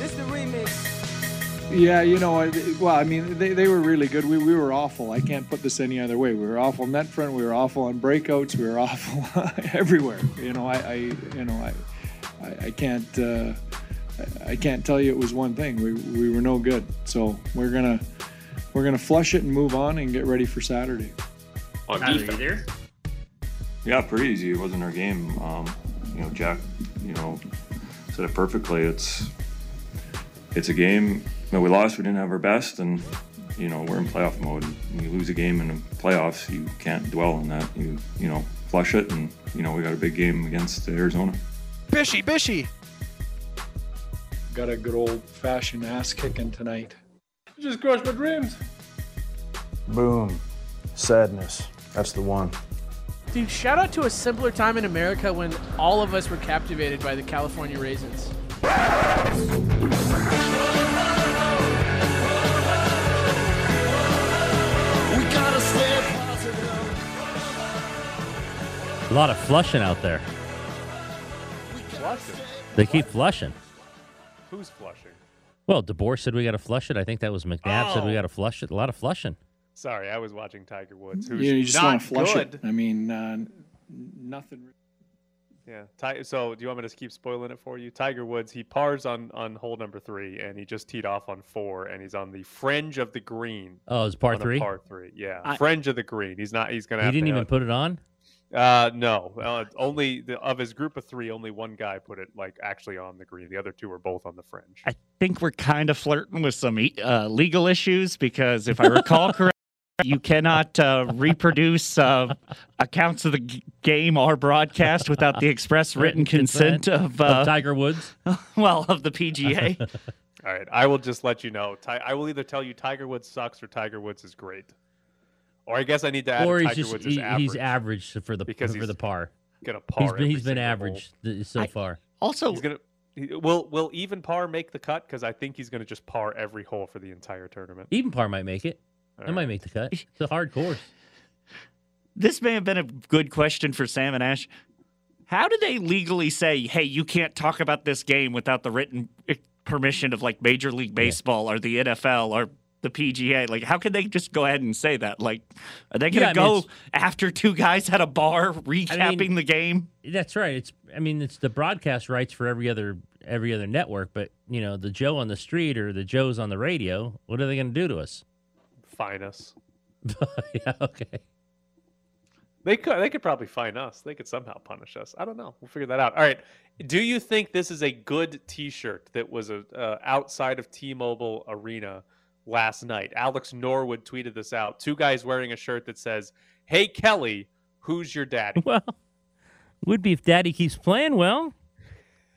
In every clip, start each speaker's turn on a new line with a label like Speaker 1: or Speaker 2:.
Speaker 1: This the remix.
Speaker 2: Yeah, you know, I- well, I mean, they, they were really good. We, we were awful. I can't put this any other way. We were awful net front. We were awful on breakouts. We were awful everywhere. You know, I, I you know, I, I, I can't, uh, I- I can't tell you it was one thing. We, we were no good. So we're gonna, we're gonna flush it and move on and get ready for Saturday.
Speaker 3: On defense.
Speaker 4: there?
Speaker 5: Yeah, pretty easy. It wasn't our game. Um, you know, Jack, you know, said it perfectly. It's it's a game that we lost. We didn't have our best, and you know we're in playoff mode. When you lose a game in the playoffs, you can't dwell on that. You you know flush it, and you know we got a big game against Arizona.
Speaker 6: Bishy, Bishy.
Speaker 2: Got a good old fashioned ass kicking tonight.
Speaker 3: Just crushed my dreams.
Speaker 7: Boom. Sadness. That's the one.
Speaker 8: Dude, shout out to a simpler time in America when all of us were captivated by the California raisins.
Speaker 9: A lot of flushing out there.
Speaker 3: Flushing.
Speaker 9: They keep flushing.
Speaker 3: Who's flushing?
Speaker 9: Well, DeBoer said we got to flush it. I think that was McNabb said we
Speaker 3: Oh.
Speaker 9: got to flush it. A lot of flushing.
Speaker 3: Sorry, I was watching Tiger Woods, who's
Speaker 2: You, you just want to flush
Speaker 3: good.
Speaker 2: it. I mean, uh, nothing.
Speaker 3: Yeah. So, do you want me to just keep spoiling it for you? Tiger Woods, he pars on on hole number three, and he just teed off on four, and he's on the fringe of the green.
Speaker 9: Oh, it's par three.
Speaker 3: Par three. Yeah.
Speaker 9: I-
Speaker 3: fringe of the green. He's not. He's gonna.
Speaker 9: He
Speaker 3: have
Speaker 9: didn't
Speaker 3: to
Speaker 9: even
Speaker 3: have-
Speaker 9: put it on.
Speaker 3: Uh, no. Uh, only the, of his group of three, only one guy put it like actually on the green. The other two were both on the fringe.
Speaker 4: I think we're kind of flirting with some e- uh, legal issues because if I recall correctly, you cannot uh, reproduce uh, accounts of the g- game or broadcast without the express written consent of, uh,
Speaker 9: Tiger Woods.
Speaker 4: well, of the PGA.
Speaker 3: All right, I will just let you know. Ti- I will either tell you Tiger Woods sucks or Tiger Woods is great. Or I guess I need to add
Speaker 9: Or he's
Speaker 3: Tiger
Speaker 9: just
Speaker 3: Woods is
Speaker 9: he-
Speaker 3: average.
Speaker 9: he's average for the
Speaker 3: Because
Speaker 9: for
Speaker 3: he's
Speaker 9: the par.
Speaker 3: gonna par.
Speaker 9: He's been
Speaker 3: every
Speaker 9: he's been
Speaker 3: single hole.
Speaker 9: average th- so far.
Speaker 4: also,
Speaker 3: He's gonna. He, will will even par make the cut? Because I think he's gonna just par every hole for the entire tournament.
Speaker 9: Even par might make it.
Speaker 3: All
Speaker 9: It
Speaker 3: right.
Speaker 9: might make the cut. It's a hard course.
Speaker 4: this may have been a good question for Sam and Ash. How do they legally say, "Hey, you can't talk about this game without the written eh, permission of like Major League Baseball or the NFL or the PGA?" Like, how can they just go ahead and say that? Like, are they going to
Speaker 9: Yeah, I mean,
Speaker 4: go after two guys at a bar recapping the game?
Speaker 9: That's right. It's I mean it's the broadcast rights for every other every other network, but you know the Joe on the street or the Joes on the radio. What are they going to do to us?
Speaker 3: Fine us.
Speaker 9: yeah. Okay.
Speaker 3: They could. They could probably fine us. They could somehow punish us. I don't know. We'll figure that out. All right. Do you think this is a good T-shirt that was a, uh, outside of T-Mobile Arena last night? Alex Norwood tweeted this out. Two guys wearing a shirt that says, "Hey Kelly, who's your daddy?"
Speaker 9: Well, would be if Daddy keeps playing well.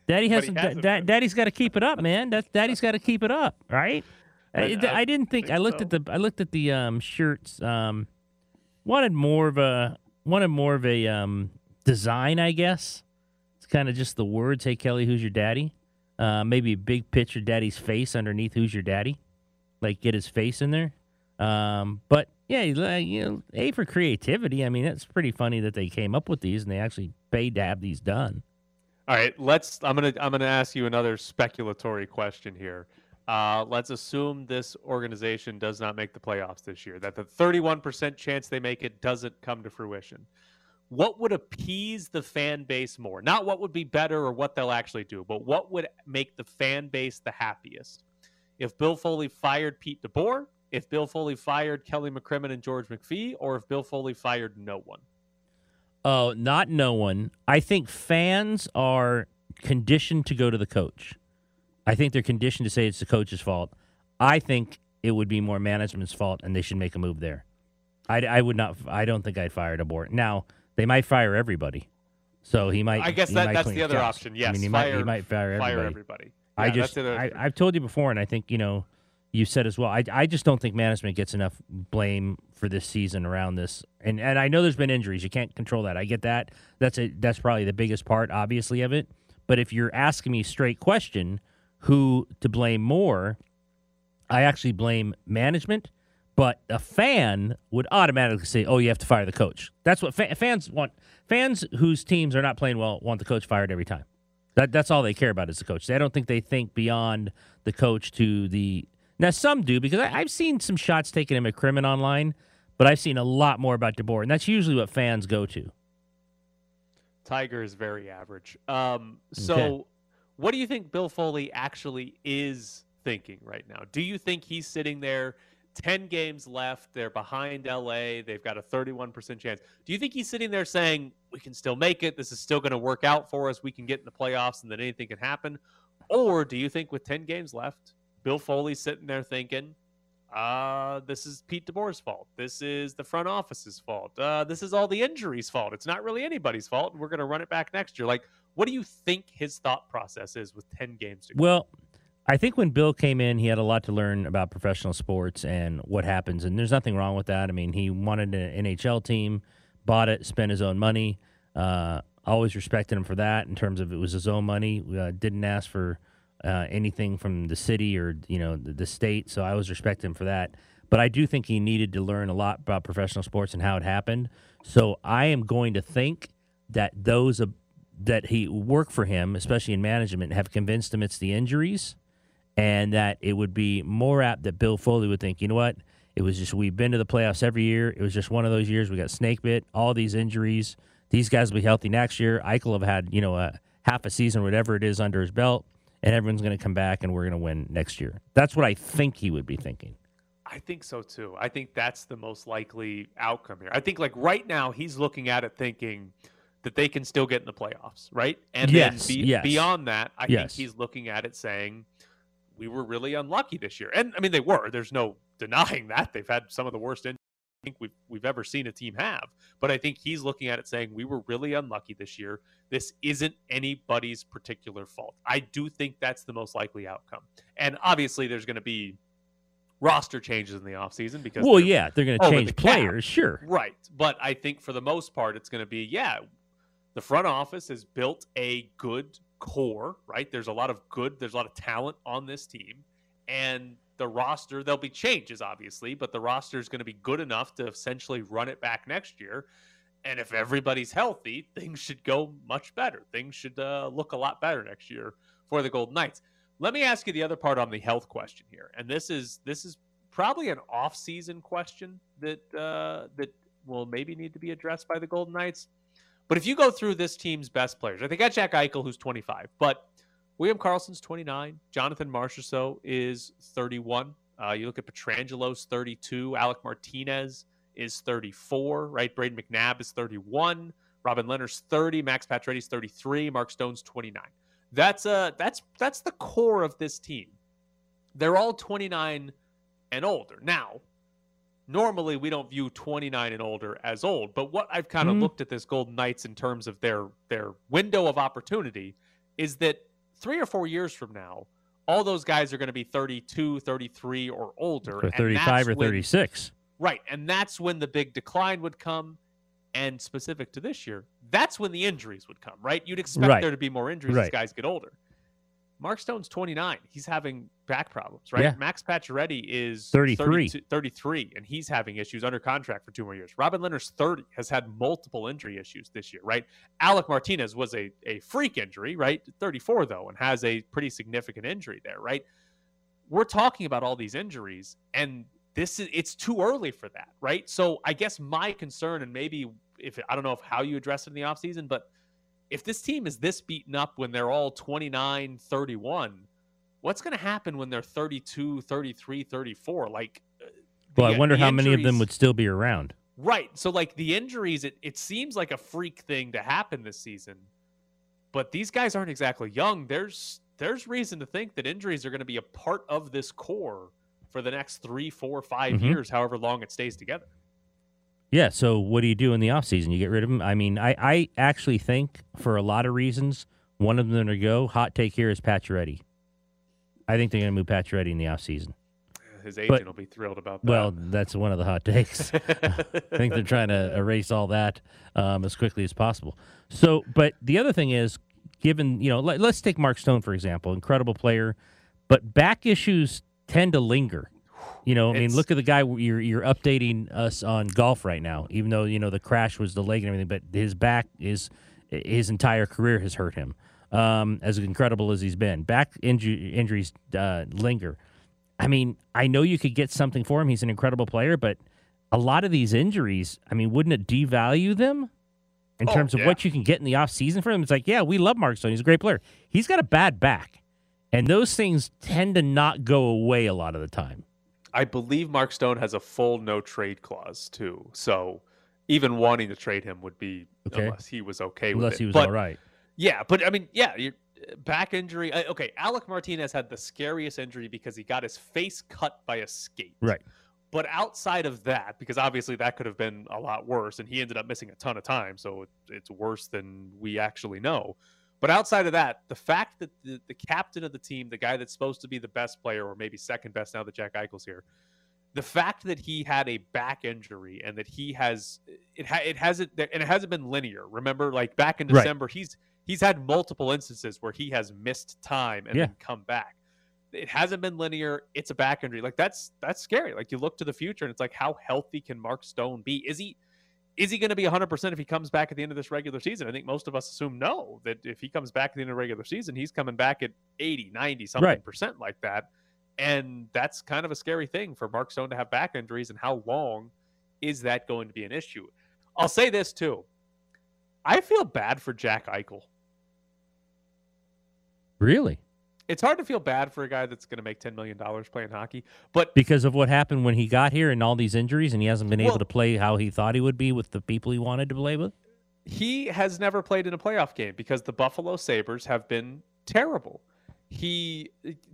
Speaker 9: Daddy has, da-
Speaker 3: hasn't
Speaker 9: da- Daddy's got to keep it up, man. That Daddy's got to keep it up, right? I,
Speaker 3: I-
Speaker 9: I,
Speaker 3: I
Speaker 9: didn't think,
Speaker 3: think
Speaker 9: I looked
Speaker 3: so.
Speaker 9: at the I looked at the um, shirts. Um, wanted more of a wanted more of a um, design, I guess. It's kind of just the words. Hey Kelly, who's your daddy? Uh, maybe a big picture daddy's face underneath. Who's your daddy? Like get his face in there. Um, but yeah, you you know, a for creativity. I mean, it's pretty funny that they came up with these and they actually paid to have these done.
Speaker 3: All right, let's. I'm gonna. I'm gonna ask you another speculatory question here. Uh, let's assume this organization does not make the playoffs this year. That the 31% chance they make it doesn't come to fruition. What would appease the fan base more? Not what would be better or what they'll actually do, but what would make the fan base the happiest? If Bill Foley fired Pete DeBoer, if Bill Foley fired Kelly McCrimmon and George McPhee, or if Bill Foley fired no one.
Speaker 9: Oh, not no one. I think fans are conditioned to go to the coach. I think they're conditioned to say it's the coach's fault. I think it would be more management's fault, and they should make a move there. I, I would not. I don't think I'd fire DeBoer. Now they might fire everybody, so he might.
Speaker 3: I guess that-
Speaker 9: might
Speaker 3: that's the other
Speaker 9: house.
Speaker 3: option.
Speaker 9: I mean, he might. He
Speaker 3: fire-
Speaker 9: might fire everybody.
Speaker 3: fire everybody.
Speaker 9: I just.
Speaker 3: that's the other-
Speaker 9: I, I've told you before, and I think you know. You said as well. I, I just don't think management gets enough blame for this season around this, and and I know there's been injuries. You can't control that. I get that. That's a that's probably the biggest part, obviously, of it. But if you're asking me straight question, who to blame more? I actually blame management, but a fan would automatically say, "Oh, you have to fire the coach." That's what fa- fans want. Fans whose teams are not playing well want the coach fired every time. That that's all they care about is the coach. They don't think they think beyond the coach to the. Now some do because I, I've seen some shots taken at McCrimmon online, but I've seen a lot more about DeBoer, and that's usually what fans go to.
Speaker 3: Tiger is very average. Um, so,
Speaker 9: Okay.
Speaker 3: what do you think Bill Foley actually is thinking right now? Do you think he's sitting there, 10 games left, they're behind LA, they've got a 31% chance? Do you think he's sitting there saying, we can still make it, this is still going to work out for us, we can get in the playoffs, and then anything can happen? Or do you think with 10 games left, Bill Foley's sitting there thinking, uh, this is Pete DeBoer's fault. This is the front office's fault. Uh, this is all the injuries' fault. It's not really anybody's fault. and We're going to run it back next year. Like, what do you think his thought process is with 10 games to go?
Speaker 9: Well, I think when Bill came in, he had a lot to learn about professional sports and what happens, and there's nothing wrong with that. I mean, he wanted an NHL team, bought it, spent his own money. Uh, always respected him for that in terms of it was his own money. Uh, didn't ask for uh, anything from the city or you know the, the state, so I always respect him for that. But I do think he needed to learn a lot about professional sports and how it happened. So I am going to think that those uh, that he work for him, especially in management, have convinced him it's the injuries and that it would be more apt that Bill Foley would think, you know what? It was just we've been to the playoffs every year. It was just one of those years we got snake bit, all these injuries. These guys will be healthy next year. Eichel have had, you know, a half a season, whatever it is, under his belt, and everyone's going to come back and we're going to win next year. That's what I think he would be thinking.
Speaker 3: I think so too. I think that's the most likely outcome here. I think, like, right now, he's looking at it thinking that they can still get in the playoffs, right? And
Speaker 9: Yes,
Speaker 3: then be-
Speaker 9: yes.
Speaker 3: beyond that, I
Speaker 9: Yes.
Speaker 3: think he's looking at it saying, we were really unlucky this year. And I mean, they were. There's no denying that. They've had some of the worst injuries I think we've, we've ever seen a team have. But I think he's looking at it saying, we were really unlucky this year. This isn't anybody's particular fault. I do think that's the most likely outcome. And obviously, there's going to be roster changes in the offseason because
Speaker 9: Well,
Speaker 3: they're-
Speaker 9: yeah, they're going to change
Speaker 3: the
Speaker 9: players, sure.
Speaker 3: Right. But I think for the most part, it's going to be, yeah, the front office has built a good core, right? There's a lot of good, there's a lot of talent on this team. And the roster, there'll be changes, obviously, but the roster is going to be good enough to essentially run it back next year. And if everybody's healthy, things should go much better. Things should uh, look a lot better next year for the Golden Knights. Let me ask you the other part on the health question here, and this is this is probably an off-season question that uh, that will maybe need to be addressed by the Golden Knights. But if you go through this team's best players, I think I Jack Eichel, who's 25, but William Karlsson's 29, Jonathan Marchessault is 31. Uh, you look at Pietrangelo's 32, Alec Martinez is 34, right? Brayden McNabb is 31, Robin Lehner's 30, Max Pacioretty's 33, Mark Stone's 29. That's uh that's that's the core of this team. They're all 29 and older. Now, normally we don't view 29 and older as old, but what I've kind of
Speaker 9: Mhm.
Speaker 3: looked at this Golden Knights in terms of their their window of opportunity is that 3 or 4 years from now, all those guys are going to be 32, 33 or older Or
Speaker 9: 35
Speaker 3: that's
Speaker 9: or
Speaker 3: when-
Speaker 9: 36.
Speaker 3: Right. And that's when the big decline would come. And specific to this year, that's when the injuries would come, right? You'd expect
Speaker 9: Right.
Speaker 3: there to be more injuries as guys get older. Mark Stone's 29. He's having back problems, right?
Speaker 9: Yeah.
Speaker 3: Max Pacioretty is
Speaker 9: 33.
Speaker 3: 33, and he's having issues under contract for two more years. Robin Lehner's 30, has had multiple injury issues this year, right? Alec Martinez was a, a freak injury, right? 34, though, and has a pretty significant injury there, right? We're talking about all these injuries, and this is it's too early for that, right? So I guess my concern, and maybe if I don't know if how you address it in the offseason, but if this team is this beaten up when they're all 29, 31, what's going to happen when they're 32, 33, 34? Like, uh,
Speaker 9: Well,
Speaker 3: the-
Speaker 9: I wonder how many of them would still be around.
Speaker 3: Right. So, like, the injuries, it, it seems like a freak thing to happen this season, but these guys aren't exactly young. There's there's reason to think that injuries are going to be a part of this core for the next three, four, five
Speaker 9: Mhm.
Speaker 3: years, however long it stays together.
Speaker 9: Yeah, so what do you do in the offseason? You get rid of him? I mean, I, I actually think for a lot of reasons, one of them to go, hot take here is Pacioretty. I think they're going to move Pacioretty in the offseason.
Speaker 3: His agent will be thrilled about that.
Speaker 9: Well, that's one of the hot takes. I think they're trying to erase all that um, as quickly as possible. So, but the other thing is, given you know, let, let's take Mark Stone for example, incredible player, but back issues tend to linger. You know, I mean, look at the guy you're you're updating us on golf right now. Even though you know the crash was the leg and everything, but his back is his entire career has hurt him. um, as incredible as he's been. Back inju- injuries uh, linger. I mean, I know you could get something for him. He's an incredible player, but a lot of these injuries, I mean, wouldn't it devalue them in
Speaker 3: Oh,
Speaker 9: terms of
Speaker 3: yeah.
Speaker 9: what you can get in the offseason for him? It's like, yeah, we love Mark Stone. He's a great player. He's got a bad back. And those things tend to not go away a lot of the time.
Speaker 3: I believe Mark Stone has a full no trade clause too. So even wanting to trade him would be
Speaker 9: Okay.
Speaker 3: unless he was okay with
Speaker 9: Unless
Speaker 3: it.
Speaker 9: he was
Speaker 3: But-
Speaker 9: all right.
Speaker 3: Yeah, but I mean, yeah, your back injury. uh, Okay, Alec Martinez had the scariest injury because he got his face cut by a skate.
Speaker 9: Right.
Speaker 3: But outside of that, because obviously that could have been a lot worse, and he ended up missing a ton of time, so it, it's worse than we actually know. But outside of that, the fact that the, the captain of the team, the guy that's supposed to be the best player, or maybe second best now that Jack Eichel's here, the fact that he had a back injury and that he has it ha- it hasn't and it hasn't been linear. Remember, like back in
Speaker 9: Right.
Speaker 3: December, he's he's had multiple instances where he has missed time and
Speaker 9: Yeah.
Speaker 3: then come back. It hasn't been linear. It's a back injury. Like that's that's scary. Like you look to the future and it's like how healthy can Mark Stone be? Is he is he going to be 100% if he comes back at the end of this regular season? I think most of us assume no, that if he comes back at the end of the regular season, he's coming back at 80, 90 something
Speaker 9: Right.
Speaker 3: percent like that. And that's kind of a scary thing for Mark Stone to have back injuries and how long is that going to be an issue? I'll say this too. I feel bad for Jack Eichel.
Speaker 9: Really?
Speaker 3: It's hard to feel bad for a guy that's going to make $10 million playing hockey, but
Speaker 9: Because of what happened when he got here and all these injuries, and he hasn't been able to play how he thought he would be with the people he wanted to play with?
Speaker 3: he has never played in a playoff game because the Buffalo Sabres have been terrible. He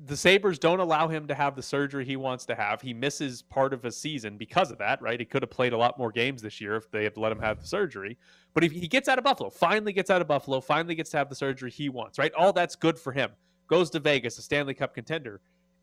Speaker 3: the Sabres don't allow him to have the surgery he wants to have. He misses part of a season because of that, right? He could have played a lot more games this year if they had let him have the surgery. But if he gets out of Buffalo, finally gets out of Buffalo, finally gets to have the surgery he wants, right? All that's good for him. Goes to Vegas, a Stanley Cup contender.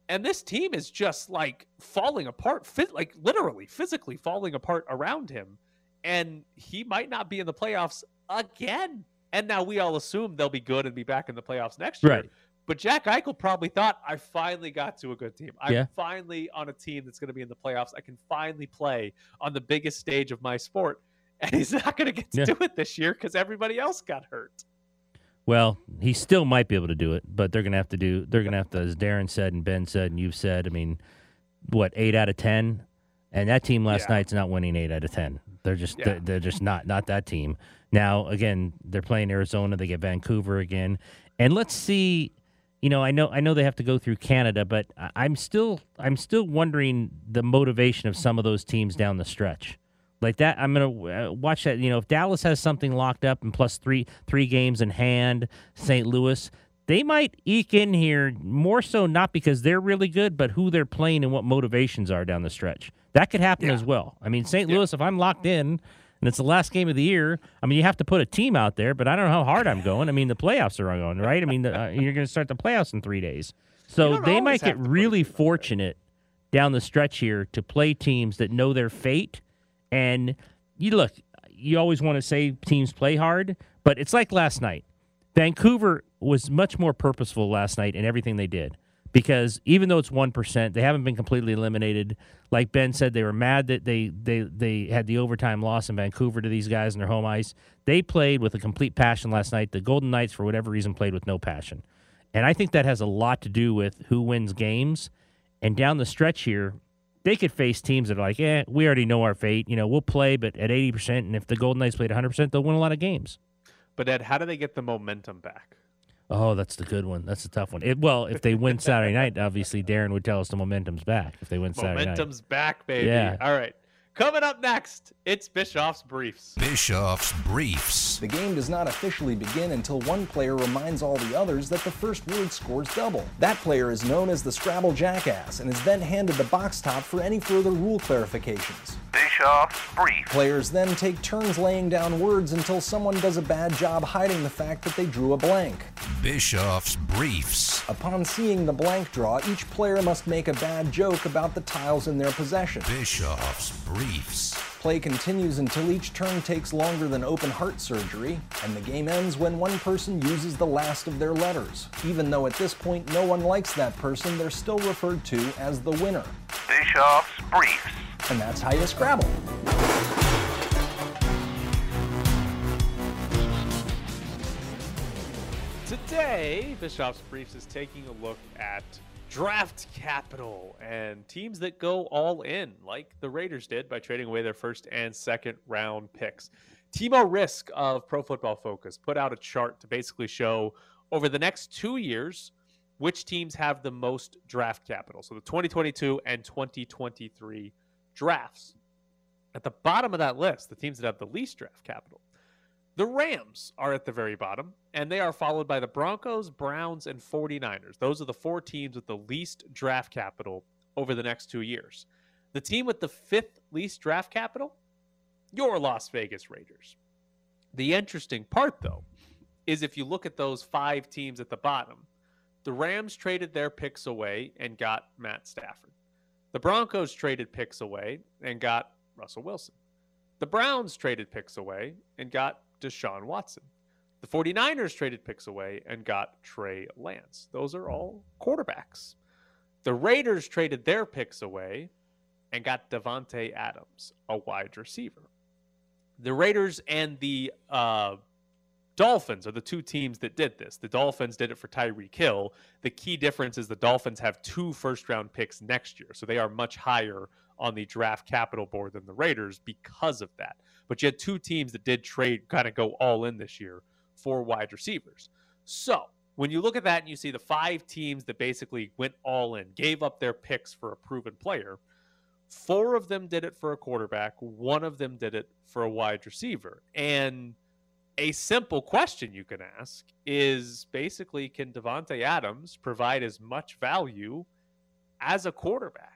Speaker 3: And this team is just like falling apart, like literally, physically falling apart around him and he might not be in the playoffs again. And now we all assume they'll be good and be back in the playoffs next year.
Speaker 9: Right.
Speaker 3: But Jack Eichel probably thought, I finally got to a good team. I'm
Speaker 9: Yeah.
Speaker 3: finally on a team that's going to be in the playoffs. I can finally play on the biggest stage of my sport. And he's not going to get to
Speaker 9: Yeah.
Speaker 3: do it this year because everybody else got hurt.
Speaker 9: Well, he still might be able to do it, but they're going to have to do. They're going to have to, as Darren said and Ben said and you've said. I mean, what eight out of ten, and that team last
Speaker 3: Yeah.
Speaker 9: night's not winning eight out of ten. They're just
Speaker 3: Yeah.
Speaker 9: they're, they're just not not that team. Now again, they're playing Arizona. They get Vancouver again, and let's see. You know, I know I know they have to go through Canada, but I'm still I'm still wondering the motivation of some of those teams down the stretch. Like that, I'm gonna uh, watch that. You know, if Dallas has something locked up and plus three three games in hand, St. Louis, they might eke in here more so not because they're really good, but who they're playing and what motivations are down the stretch. That could happen
Speaker 3: Yeah.
Speaker 9: as well. I mean, St. Louis, if I'm locked in and it's the last game of the year, I mean, you have to put a team out there, but I don't know how hard I'm going. I mean, the playoffs are going right. I mean, the, uh, you're going to start the playoffs in three days, so they might get
Speaker 3: to put a
Speaker 9: really
Speaker 3: team out there.
Speaker 9: fortunate down the stretch here to play teams that know their fate. And you look, you always want to say teams play hard, but it's like last night. Vancouver was much more purposeful last night in everything they did because even though it's 1%, they haven't been completely eliminated. Like Ben said, they were mad that they, they, they had the overtime loss in Vancouver to these guys in their home ice. They played with a complete passion last night. The Golden Knights, for whatever reason, played with no passion. And I think that has a lot to do with who wins games. And down the stretch here, they could face teams that are like, eh, we already know our fate. You know, we'll play, but at 80%. And if the Golden Knights played 100%, they'll win a lot of games.
Speaker 3: But Ed, how do they get the momentum back?
Speaker 9: Oh, that's the good one. That's the tough one. It, well, if they win Saturday night, obviously Darren would tell us the momentum's back. If they win Saturday night,
Speaker 3: Momentum's back, baby.
Speaker 9: Yeah.
Speaker 3: All right. Coming up next, it's Bischoff's Briefs.
Speaker 1: Bischoff's Briefs.
Speaker 6: The game does not officially begin until one player reminds all the others that the first word scores double. That player is known as the Scrabble Jackass and is then handed the box top for any further rule clarifications.
Speaker 1: Bischoff's Briefs.
Speaker 6: Players then take turns laying down words until someone does a bad job hiding the fact that they drew a blank.
Speaker 1: Bischoff's Briefs.
Speaker 6: Upon seeing the blank draw, each player must make a bad joke about the tiles in their possession.
Speaker 1: Bischoff's Briefs.
Speaker 6: Play continues until each turn takes longer than open heart surgery, and the game ends when one person uses the last of their letters. Even though at this point no one likes that person, they're still referred to as the winner.
Speaker 1: Bischoff's Briefs.
Speaker 6: And that's how you Scrabble.
Speaker 3: Today, Bischoff's Briefs is taking a look at draft capital and teams that go all in, like the Raiders did by trading away their first and second round picks. Timo Riske of Pro Football Focus put out a chart to basically show over the next two years which teams have the most draft capital. So the 2022 and 2023 drafts. At the bottom of that list, the teams that have the least draft capital. The Rams are at the very bottom, and they are followed by the Broncos, Browns, and 49ers. Those are the four teams with the least draft capital over the next two years. The team with the fifth least draft capital, your Las Vegas Raiders. The interesting part, though, is if you look at those five teams at the bottom, the Rams traded their picks away and got Matt Stafford. The Broncos traded picks away and got Russell Wilson. The Browns traded picks away and got Deshaun Watson. The 49ers traded picks away and got Trey Lance. Those are all quarterbacks. The Raiders traded their picks away and got Davante Adams, a wide receiver. The Raiders and the uh, Dolphins are the two teams that did this. The Dolphins did it for Tyreek Hill. The key difference is the Dolphins have two first round picks next year. So they are much higher on the draft capital board than the Raiders because of that. But you had two teams that did trade, kind of go all in this year for wide receivers. So when you look at that and you see the five teams that basically went all in, gave up their picks for a proven player, four of them did it for a quarterback, one of them did it for a wide receiver. And a simple question you can ask is basically can Davante Adams provide as much value as a quarterback?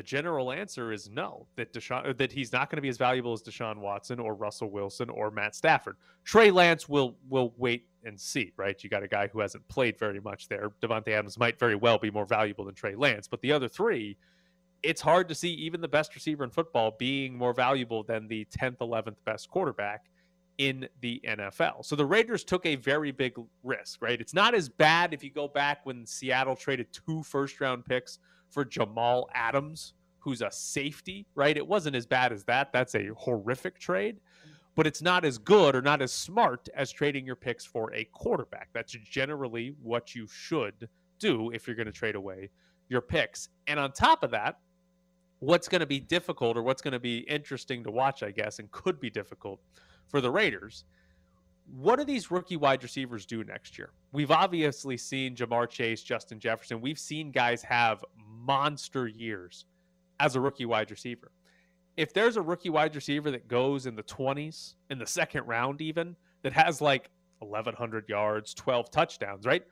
Speaker 3: The general answer is no. That Deshaun, uh, that he's not going to be as valuable as Deshaun Watson or Russell Wilson or Matt Stafford. Trey Lance will will wait and see. Right? You got a guy who hasn't played very much there. Davante Adams might very well be more valuable than Trey Lance, but the other three, it's hard to see even the best receiver in football being more valuable than the 10th, 11th best quarterback in the NFL. So the Raiders took a very big risk, right? It's not as bad if you go back when Seattle traded two first round picks for Jamal Adams, who's a safety, right? It wasn't as bad as that. That's a horrific trade, but it's not as good or not as smart as trading your picks for a quarterback. That's generally what you should do if you're going to trade away your picks. And on top of that, what's going to be difficult or what's going to be interesting to watch, I guess, and could be difficult for the Raiders. What do these rookie wide receivers do next year? We've obviously seen Ja'Marr Chase, Justin Jefferson. We've seen guys have monster years as a rookie wide receiver. If there's a rookie wide receiver that goes in the 20s, in the second round, even, that has like 1,100 yards, 12 touchdowns, right?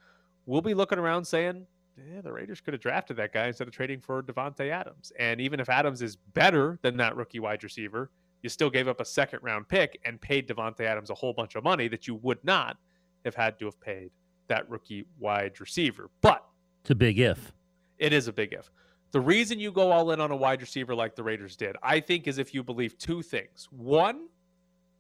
Speaker 3: We'll be looking around saying, yeah, the Raiders could have drafted that guy instead of trading for Davante Adams. And even if Adams is better than that rookie wide receiver, you still gave up a second round pick and paid Davante Adams a whole bunch of money that you would not have had to have paid that rookie wide receiver. But
Speaker 9: it's a big if.
Speaker 3: It is a big if. The reason you go all in on a wide receiver like the Raiders did, I think, is if you believe two things. One,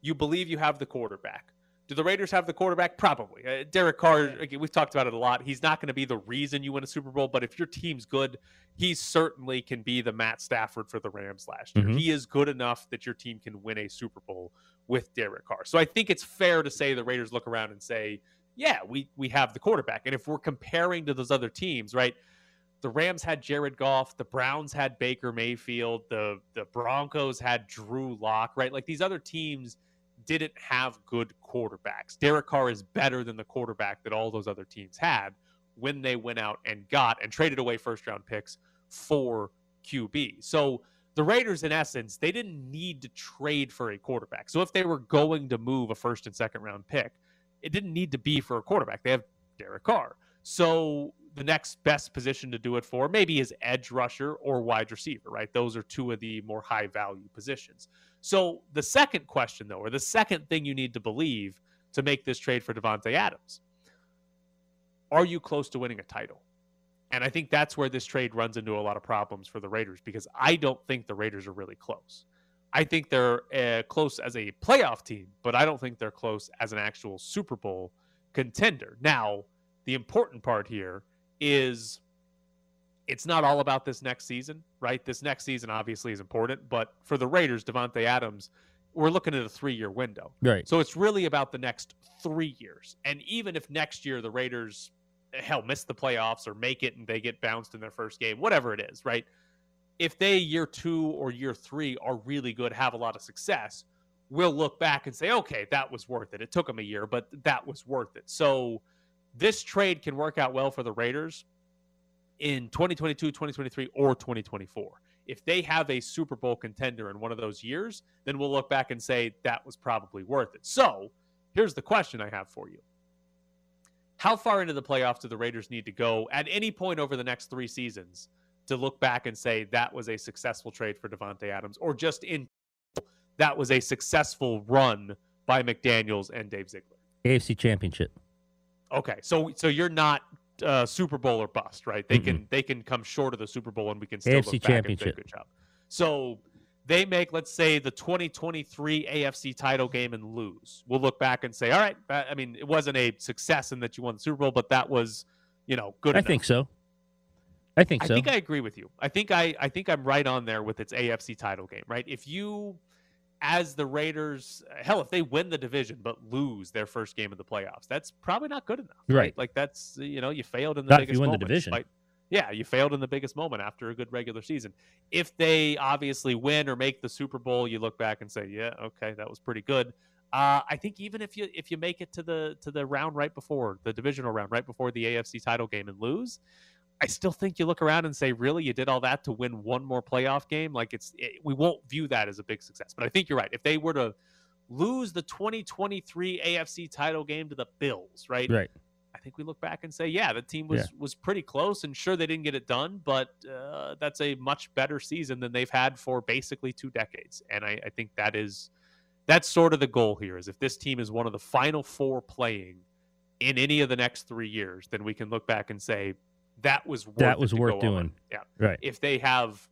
Speaker 3: you believe you have the quarterback. Do the Raiders have the quarterback? Probably. Uh, Derek Carr, again, we've talked about it a lot. He's not going to be the reason you win a Super Bowl, but if your team's good, he certainly can be the Matt Stafford for the Rams last year.
Speaker 9: Mhm.
Speaker 3: He is good enough that your team can win a Super Bowl with Derek Carr. So I think it's fair to say the Raiders look around and say, yeah, we we have the quarterback. And if we're comparing to those other teams, right? The Rams had Jared Goff, the Browns had Baker Mayfield, the the Broncos had Drew Lock, right? Like these other teams didn't have good quarterbacks. Derek Carr is better than the quarterback that all those other teams had when they went out and got and traded away first round picks for QB. So the Raiders, in essence, they didn't need to trade for a quarterback. So if they were going to move a first and second round pick, it didn't need to be for a quarterback. They have Derek Carr. So the next best position to do it for maybe is edge rusher or wide receiver, right? Those are two of the more high value positions. So the second question, though, or the second thing you need to believe to make this trade for Davante Adams, are you close to winning a title? And I think that's where this trade runs into a lot of problems for the Raiders because I don't think the Raiders are really close. I think they're uh, close as a playoff team, but I don't think they're close as an actual Super Bowl contender. Now, the important part here is it's not all about this next season, right? This next season obviously is important, but for the Raiders, Davante Adams we're looking at a three year window.
Speaker 9: Right.
Speaker 3: So it's really about the next three years. And even if next year the Raiders, hell, miss the playoffs or make it and they get bounced in their first game, whatever it is, right? If they year two or year three are really good, have a lot of success, we'll look back and say, okay, that was worth it. It took them a year, but that was worth it. So this trade can work out well for the Raiders in 2022, 2023, or 2024. If they have a Super Bowl contender in one of those years, then we'll look back and say that was probably worth it. So here's the question I have for you How far into the playoffs do the Raiders need to go at any point over the next three seasons to look back and say that was a successful trade for Davante Adams, or just in that was a successful run by McDaniels and Dave Ziegler?
Speaker 9: AFC Championship.
Speaker 3: Okay, so so you're not uh, Super Bowl or bust, right? They can they can come short of the Super Bowl and we can still
Speaker 9: AFC
Speaker 3: look back and say good job. So they make let's say the 2023 AFC title game and lose. We'll look back and say, all right, I mean, it wasn't a success in that you won the Super Bowl, but that was you know good.
Speaker 9: I
Speaker 3: enough.
Speaker 9: think so. I think so.
Speaker 3: I think I agree with you. I think I I think I'm right on there with its AFC title game, right? If you as the Raiders, hell, if they win the division but lose their first game of the playoffs, that's probably not good enough, right?
Speaker 9: Right.
Speaker 3: Like that's you know you failed in the
Speaker 9: Not
Speaker 3: biggest
Speaker 9: you win the division.
Speaker 3: despite- yeah, you failed in the biggest moment after a good regular season. If they obviously win or make the Super Bowl, you look back and say, yeah, okay, that was pretty good. Uh, I think even if you if you make it to the to the round right before the divisional round, right before the AFC title game, and lose, I still think you look around and say, really, you did all that to win one more playoff game? Like it's it, we won't view that as a big success. But I think you're right. If they were to lose the 2023 AFC title game to the Bills, right?
Speaker 9: right.
Speaker 3: I think we look back and say, yeah, the team was
Speaker 9: Yeah.
Speaker 3: was pretty close, and sure they didn't get it done, but uh, that's a much better season than they've had for basically two decades. And I, I think that is that's sort of the goal here. Is if this team is one of the final four playing in any of the next three years, then we can look back and say that was worth
Speaker 9: That was worth doing.
Speaker 3: in. Yeah.
Speaker 9: Right.
Speaker 3: If they have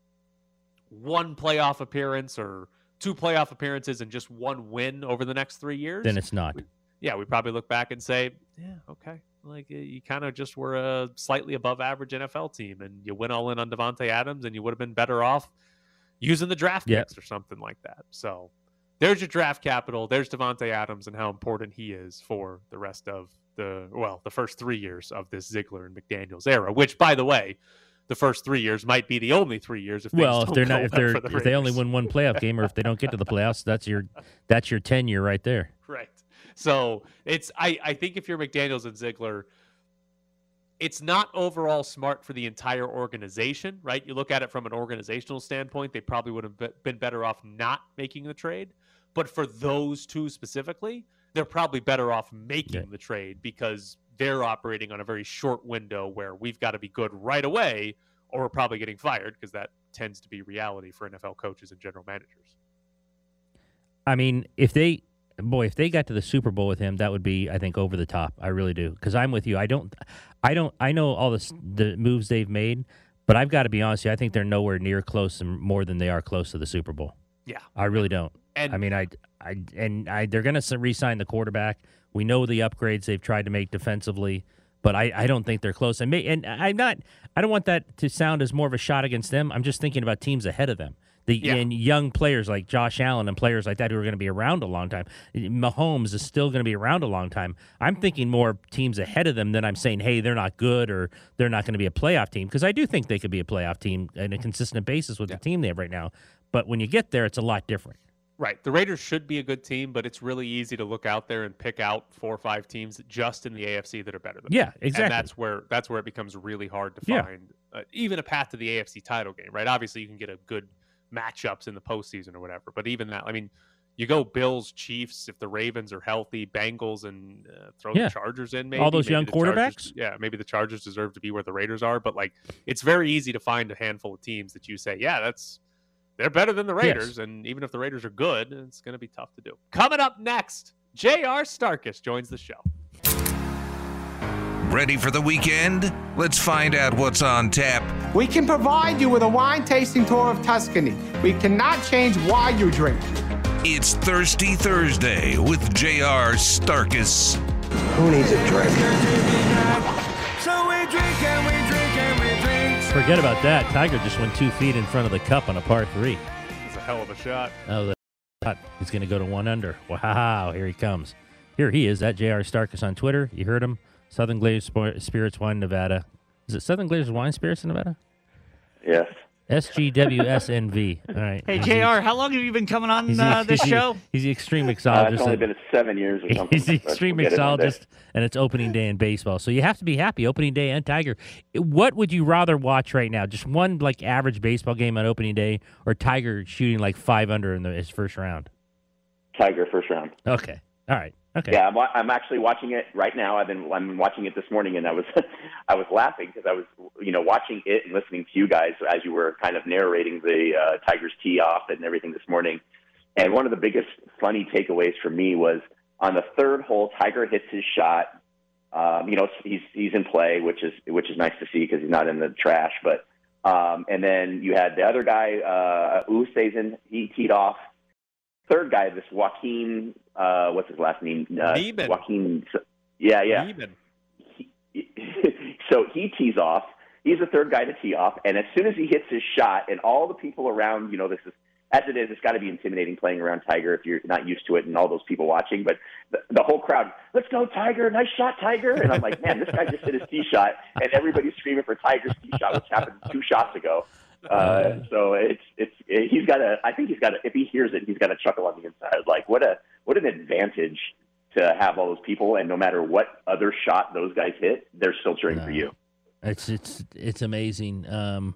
Speaker 3: one playoff appearance or two playoff appearances and just one win over the next three years,
Speaker 9: Then it's not.
Speaker 3: yeah, we probably look back and say, yeah, okay, like uh, you kind of just were a slightly above average NFL team, and you went all in on Davante Adams, and you would have been better off using the draft
Speaker 9: Yep.
Speaker 3: picks or something like that. So there's your draft capital. There's Davante Adams and how important he is for the rest of the well, the first three years of this Ziegler and McDaniel's era. Which, by the way, the first three years might be the only three years. If
Speaker 9: Well, if they're not, if they're,
Speaker 3: the
Speaker 9: if they only win one playoff game, or if they don't get to the playoffs, that's your, that's your tenure right there.
Speaker 3: Right. So it's I I think if you're McDaniel's and Ziegler, it's not overall smart for the entire organization, right? You look at it from an organizational standpoint, they probably would have been better off not making the trade. But for those two specifically, they're probably better off making
Speaker 9: Yeah.
Speaker 3: the trade because they're operating on a very short window where we've got to be good right away or we're probably getting fired because that tends to be reality for NFL coaches and general managers.
Speaker 9: I mean, if they, boy, if they got to the Super Bowl with him, that would be, I think, over the top. I really do, because I'm with you. I don't, I don't, I know all the the moves they've made, but I've got to be honest. With you, I think they're nowhere near close, and more than they are close to the Super Bowl.
Speaker 3: Yeah.
Speaker 9: I really don't.
Speaker 3: And
Speaker 9: I mean, I, I, and I, they're going to re-sign the quarterback. We know the upgrades they've tried to make defensively, but I, I don't think they're close. And may, and I'm not. I don't want that to sound as more of a shot against them. I'm just thinking about teams ahead of them. The
Speaker 3: Yeah.
Speaker 9: and young players like Josh Allen and players like that who are going to be around a long time. Mahomes is still going to be around a long time. I'm thinking more teams ahead of them than I'm saying, hey, they're not good or they're not going to be a playoff team because I do think they could be a playoff team on a consistent basis with the team they have right now. But when you get there, it's a lot different.
Speaker 3: Right. The Raiders should be a good team, but it's really easy to look out there and pick out four or five teams just in the AFC that are better than
Speaker 9: Yeah,
Speaker 3: them.
Speaker 9: exactly.
Speaker 3: And that's where that's where it becomes really hard to
Speaker 9: Yeah.
Speaker 3: find uh, even a path to the AFC title game, right? Obviously, you can get a good matchups in the postseason or whatever, but even that, I mean, you go Bills, Chiefs, if the Ravens are healthy, Bengals, and uh, throw
Speaker 9: Yeah.
Speaker 3: the Chargers in. Maybe
Speaker 9: All those
Speaker 3: Maybe
Speaker 9: young
Speaker 3: the Chargers-
Speaker 9: quarterbacks?
Speaker 3: yeah, maybe the Chargers deserve to be where the Raiders are, but like it's very easy to find a handful of teams that you say, yeah, that's they're better than the
Speaker 9: Yes.
Speaker 3: Raiders, and even if the Raiders are good, it's going to be tough to do. Coming up next, J.R. Starkis joins the show.
Speaker 1: Ready for the weekend? Let's find out what's on tap.
Speaker 10: We can provide you with a wine tasting tour of Tuscany. We cannot change why you drink.
Speaker 1: It's Thirsty Thursday with J.R. Starkis.
Speaker 10: Who needs a drink?
Speaker 8: So we drink
Speaker 9: Forget about that. Tiger just went two feet in front of the cup on a par three.
Speaker 3: It's a hell of a shot.
Speaker 9: Oh, He's going to go to one under. Wow, here he comes. Here he is. That J.R. Starkus on Twitter. You heard him. Southern Glazer's Spirits Wine, Nevada. Is it Southern Glazer's Wine Spirits in Nevada?
Speaker 11: Yes.
Speaker 9: SGWSNV. All right.
Speaker 4: Hey, JR, how long have you been coming on
Speaker 9: he's the-
Speaker 4: uh, this
Speaker 9: he's the-
Speaker 4: show?
Speaker 9: He's the extreme
Speaker 11: Uh, it's only been seven years or something.
Speaker 9: He's the extreme
Speaker 11: we'll get it
Speaker 9: mixologist, and it's opening day in baseball. So you have to be happy. Opening day and Tiger. What would you rather watch right now? Just one like average baseball game on opening day, or Tiger shooting like five under in the, his first round?
Speaker 11: Tiger first round.
Speaker 9: Okay. All right. Okay.
Speaker 11: Yeah, I'm, I'm actually watching it right now. I've been I'm watching it this morning, and I was I was laughing because I was you know watching it and listening to you guys as you were kind of narrating the uh, Tigers tee off and everything this morning. And one of the biggest funny takeaways for me was on the third hole, Tiger hits his shot. Um, you know, he's he's in play, which is which is nice to see because he's not in the trash. But um, and then you had the other guy, uh, Oosthuizen, he teed off. Third guy, this Joaquin, uh, what's his last name? Uh,
Speaker 3: Niemann.
Speaker 11: Joaquin. Yeah, yeah.
Speaker 3: Even.
Speaker 11: so he tees off. He's the third guy to tee off, and as soon as he hits his shot, and all the people around, you know, this is as it is. It's got to be intimidating playing around Tiger if you're not used to it, and all those people watching. But the, the whole crowd, let's go Tiger! Nice shot, Tiger! And I'm like, man, this guy just hit his tee shot, and everybody's screaming for Tiger's tee shot, which happened two shots ago. Uh, so it's it's he's got a I think he's got a, if he hears it he's got a chuckle on the inside like what a what an advantage to have all those people and no matter what other shot those guys hit they're still cheering for you.
Speaker 9: It's it's it's amazing. Um,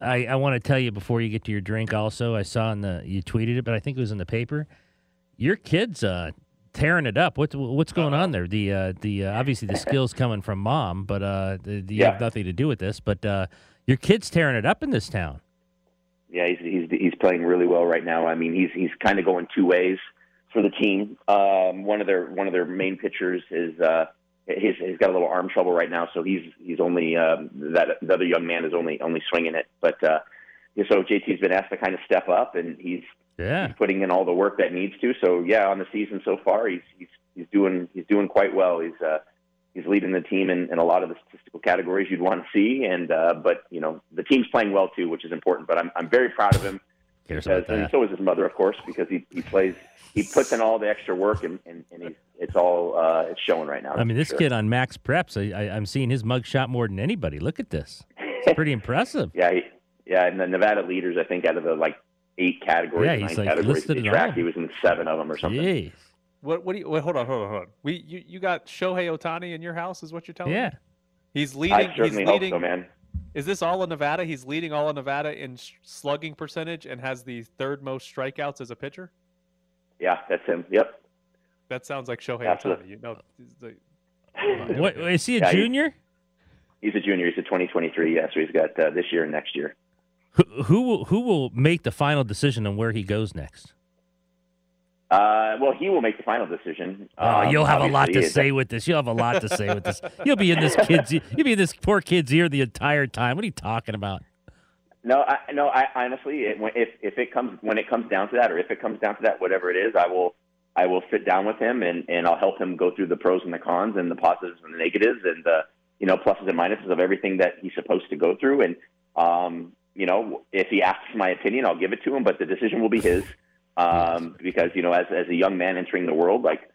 Speaker 9: I I want to tell you before you get to your drink. Also, I saw in the you tweeted it, but I think it was in the paper. Your kids uh, tearing it up. What's what's going on there? The uh, the uh, obviously the skills coming from mom, but uh, the, the, you
Speaker 11: Yeah.
Speaker 9: have nothing to do with this. But uh, your kids tearing it up in this town.
Speaker 11: Yeah, he's he's he's playing really well right now. I mean, he's he's kind of going two ways for the team. Um, one of their one of their main pitchers is uh, he's he's got a little arm trouble right now, so he's he's only um, that the other young man is only only swinging it. But uh, so JT's been asked to kind of step up, and he's
Speaker 9: Yeah.
Speaker 11: he's putting in all the work that needs to. So yeah, on the season so far, he's he's he's doing he's doing quite well. He's uh, he's leading the team in, in a lot of the statistical categories you'd want to see. And uh, but you know the team's playing well too, which is important. But I'm I'm very proud of him.
Speaker 9: Cares
Speaker 11: because, and so is his mother, of course, because he, he plays he puts in all the extra work and and, and he's, it's all uh, it's showing right now.
Speaker 9: I mean, this
Speaker 11: sure.
Speaker 9: kid on MaxPreps, I, I, I'm seeing his mug shot more than anybody. Look at this. It's pretty impressive.
Speaker 11: Yeah, he, yeah, and the Nevada leaders, I think, out of the like eight categories,
Speaker 9: Yeah,
Speaker 11: nine
Speaker 9: he's, like,
Speaker 11: categories track, he was in seven of them or something.
Speaker 9: Jeez.
Speaker 3: What? What do you? Wait, hold on, hold on, hold on. We you, you got Shohei Ohtani in your house? Is what you're telling
Speaker 9: Yeah.
Speaker 3: me? He's leading.
Speaker 11: I certainly
Speaker 3: he's
Speaker 11: hope
Speaker 3: leading,
Speaker 11: so, man.
Speaker 3: Is this all in Nevada? He's leading all in Nevada in slugging percentage and has the third most strikeouts as a pitcher.
Speaker 11: Yeah, that's him. Yep.
Speaker 3: That sounds like Shohei
Speaker 11: Absolutely.
Speaker 3: Ohtani. You know, he's the,
Speaker 9: What is he a
Speaker 11: Yeah, he-
Speaker 9: junior?
Speaker 11: He's a junior. He's a 2023. Yeah, so he's got uh, this year and next year.
Speaker 9: Who, who will who will make the final decision on where he goes next?
Speaker 11: Uh, well, he will make the final decision.
Speaker 9: Oh,
Speaker 11: Um,
Speaker 9: you'll have a lot to say with this. You'll have a lot to say with this. You'll be in this kid's you'll be in this poor kid's ear the entire time. What are you talking about?
Speaker 11: No, I, no. I honestly, it, if if it comes when it comes down to that, or if it comes down to that, whatever it is, I will I will sit down with him and and I'll help him go through the pros and the cons and the positives and the negatives and the you know pluses and minuses of everything that he's supposed to go through. And um, you know, if he asks my opinion, I'll give it to him, but the decision will be his. Um, because you know, as as a young man entering the world, like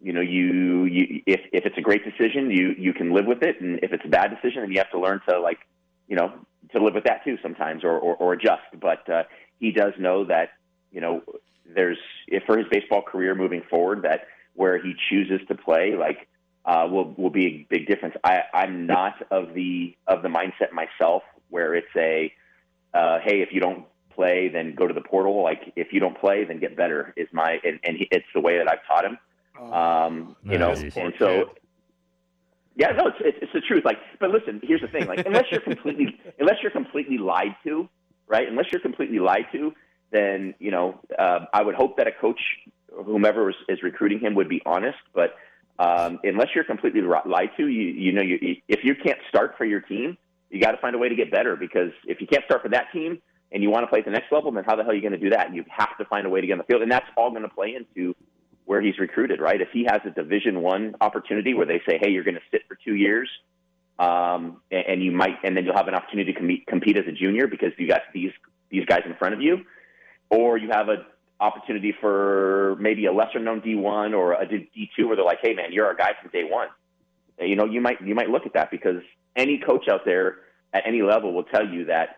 Speaker 11: you know, you you if if it's a great decision, you you can live with it, and if it's a bad decision, then you have to learn to like you know to live with that too sometimes or or, or adjust. But uh, he does know that you know there's if for his baseball career moving forward that where he chooses to play like uh, will will be a big difference. I I'm not of the of the mindset myself where it's a uh, hey if you don't play then go to the portal like if you don't play then get better is my and, and he, it's the way that I've taught him. Um, you know, and so yeah, no, it's, it's it's the truth. Like, but listen, here's the thing. Like, unless you're completely unless you're completely lied to, right? Unless you're completely lied to, then you know, uh, I would hope that a coach, whomever is, is recruiting him, would be honest. But um, unless you're completely lied to, you you know, you, if you can't start for your team, you got to find a way to get better. Because if you can't start for that team and you want to play at the next level, then how the hell are you going to do that? You have to find a way to get on the field, and that's all going to play into where he's recruited, right? If he has a Division One opportunity where they say, "Hey, you're going to sit for two years," um, and, and you might, and then you'll have an opportunity to compete, compete as a junior because you got these these guys in front of you, or you have a opportunity for maybe a lesser known D1 or a D2 where they're like, hey man, you're our guy from day one. You know, you might you might look at that because any coach out there at any level will tell you that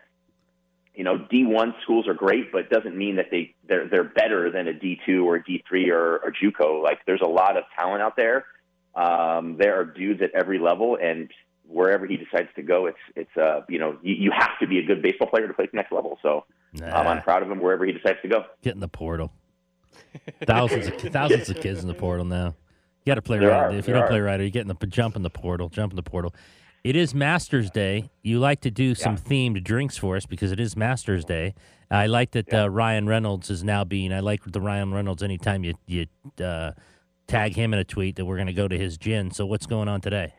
Speaker 11: you know D1 schools are great, but it doesn't mean that they they're they're better than a D2 or a D3 or, or JUCO. Like there's a lot of talent out there. Um, there are dudes at every level, and wherever he decides to go, it's it's uh you know you, you have to be a good baseball player to play at the next level. So um, I'm proud of him wherever he decides to go.
Speaker 9: Get in the portal. thousands of thousands of kids in the portal now. You got to play
Speaker 11: There
Speaker 9: right.
Speaker 11: are,
Speaker 9: if you don't play
Speaker 11: are.
Speaker 9: right, you get in the jump in the portal. Jump in the portal. It is Masters Day. You like to do some themed drinks for us because it is Masters Day. I like that uh, Ryan Reynolds is now being. I like the Ryan Reynolds. Anytime you you uh, tag him in a tweet that we're going to go to his gin. So what's going on today?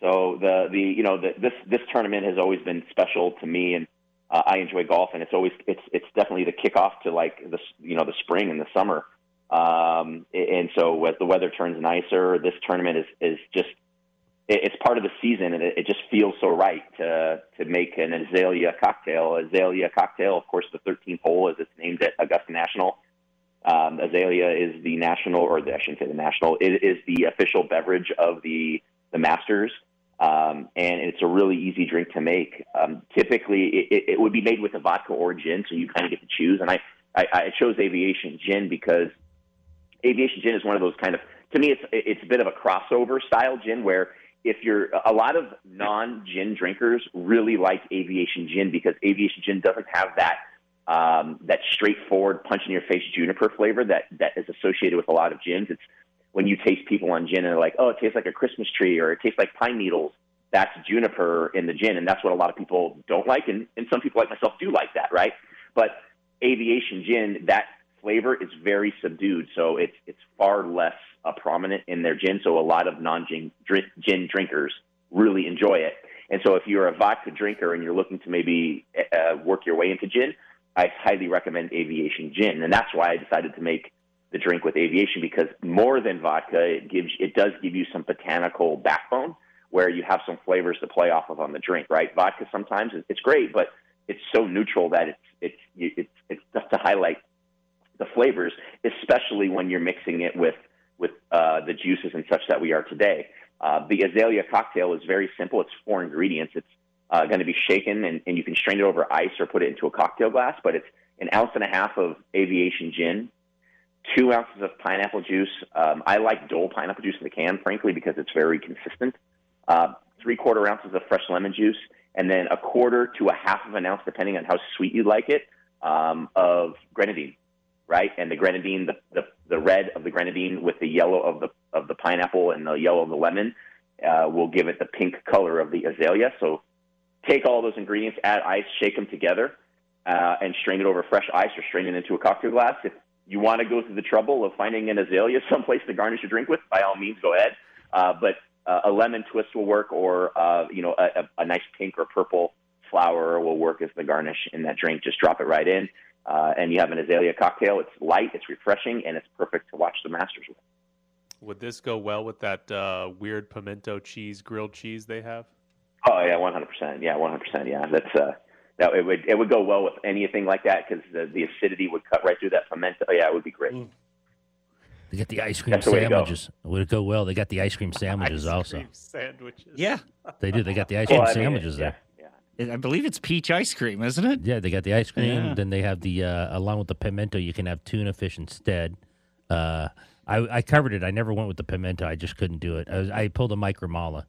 Speaker 11: So the the you know the, this this tournament has always been special to me, and uh, I enjoy golf, and it's always it's it's definitely the kickoff to like the you know the spring and the summer. Um, and so as the weather turns nicer, this tournament is is just it's part of the season, and it, just feels so right to to make an azalea cocktail. Azalea cocktail, of course, the 13th hole as it's named at Augusta National. Um, Azalea is the national, or the, I shouldn't say the national. It is the official beverage of the the Masters, um, and it's a really easy drink to make. Um, typically, it, it, it would be made with a vodka or gin, so you kind of get to choose. And I, I, I chose Aviation Gin because Aviation Gin is one of those kind of to me, it's it's a bit of a crossover style gin where if you're a lot of non gin drinkers really like Aviation Gin because Aviation Gin doesn't have that um, that straightforward punch in your face juniper flavor that that is associated with a lot of gins. It's when you taste people on gin and they're like, oh, it tastes like a Christmas tree or it tastes like pine needles. That's juniper in the gin, and that's what a lot of people don't like, and, and some people like myself do like that, right? But aviation gin, that flavor is very subdued, so it's it's far less uh, prominent in their gin. So a lot of non-gin gin drinkers really enjoy it. And so if you're a vodka drinker and you're looking to maybe uh, work your way into gin, I highly recommend aviation gin, and that's why I decided to make the drink with aviation because more than vodka, it gives it does give you some botanical backbone where you have some flavors to play off of on the drink. Right, vodka sometimes it's great, but it's so neutral that it's it's it's it's tough to highlight the flavors, especially when you're mixing it with with uh, the juices and such that we are today. Uh, the azalea cocktail is very simple. It's four ingredients. It's uh, going to be shaken, and, and you can strain it over ice or put it into a cocktail glass. But it's an ounce and a half of aviation gin, two ounces of pineapple juice. Um, I like Dole pineapple juice in the can, frankly, because it's very consistent. Uh, three quarter ounces of fresh lemon juice, and then a quarter to a half of an ounce, depending on how sweet you like it, um, of grenadine. Right, and the grenadine, the, the the red of the grenadine with the yellow of the of the pineapple and the yellow of the lemon, uh, will give it the pink color of the azalea. So take all those ingredients, add ice, shake them together, uh, and strain it over fresh ice or strain it into a cocktail glass. If you want to go through the trouble of finding an azalea someplace to garnish your drink with, by all means, go ahead. Uh, but uh, a lemon twist will work, or uh, you know, a, a, a nice pink or purple flower will work as the garnish in that drink. Just drop it right in, uh, and you have an azalea cocktail. It's light, it's refreshing, and it's perfect to watch the Masters with.
Speaker 3: Would this go well with that uh, weird pimento cheese grilled cheese they have?
Speaker 11: Oh yeah, one hundred percent. Yeah, one hundred percent. Yeah, that's uh, that it would it would go well with anything like that because the, the acidity would cut right through that pimento. Yeah, it would be great.
Speaker 9: They got the ice cream
Speaker 11: the way to
Speaker 9: sandwiches. Would it go well? They got the ice cream sandwiches also.
Speaker 3: Sandwiches.
Speaker 4: Yeah.
Speaker 9: They do. They got the ice
Speaker 4: Well,
Speaker 9: cream
Speaker 4: I mean,
Speaker 9: sandwiches
Speaker 4: yeah,
Speaker 9: there.
Speaker 4: I believe it's peach ice cream, isn't it?
Speaker 9: Yeah, they got the ice cream.
Speaker 4: Yeah.
Speaker 9: Then they have the uh, along with the pimento, you can have tuna fish instead. Uh, I, I covered it. I never went with the pimento. I just couldn't do it. I, was, I pulled a micromala.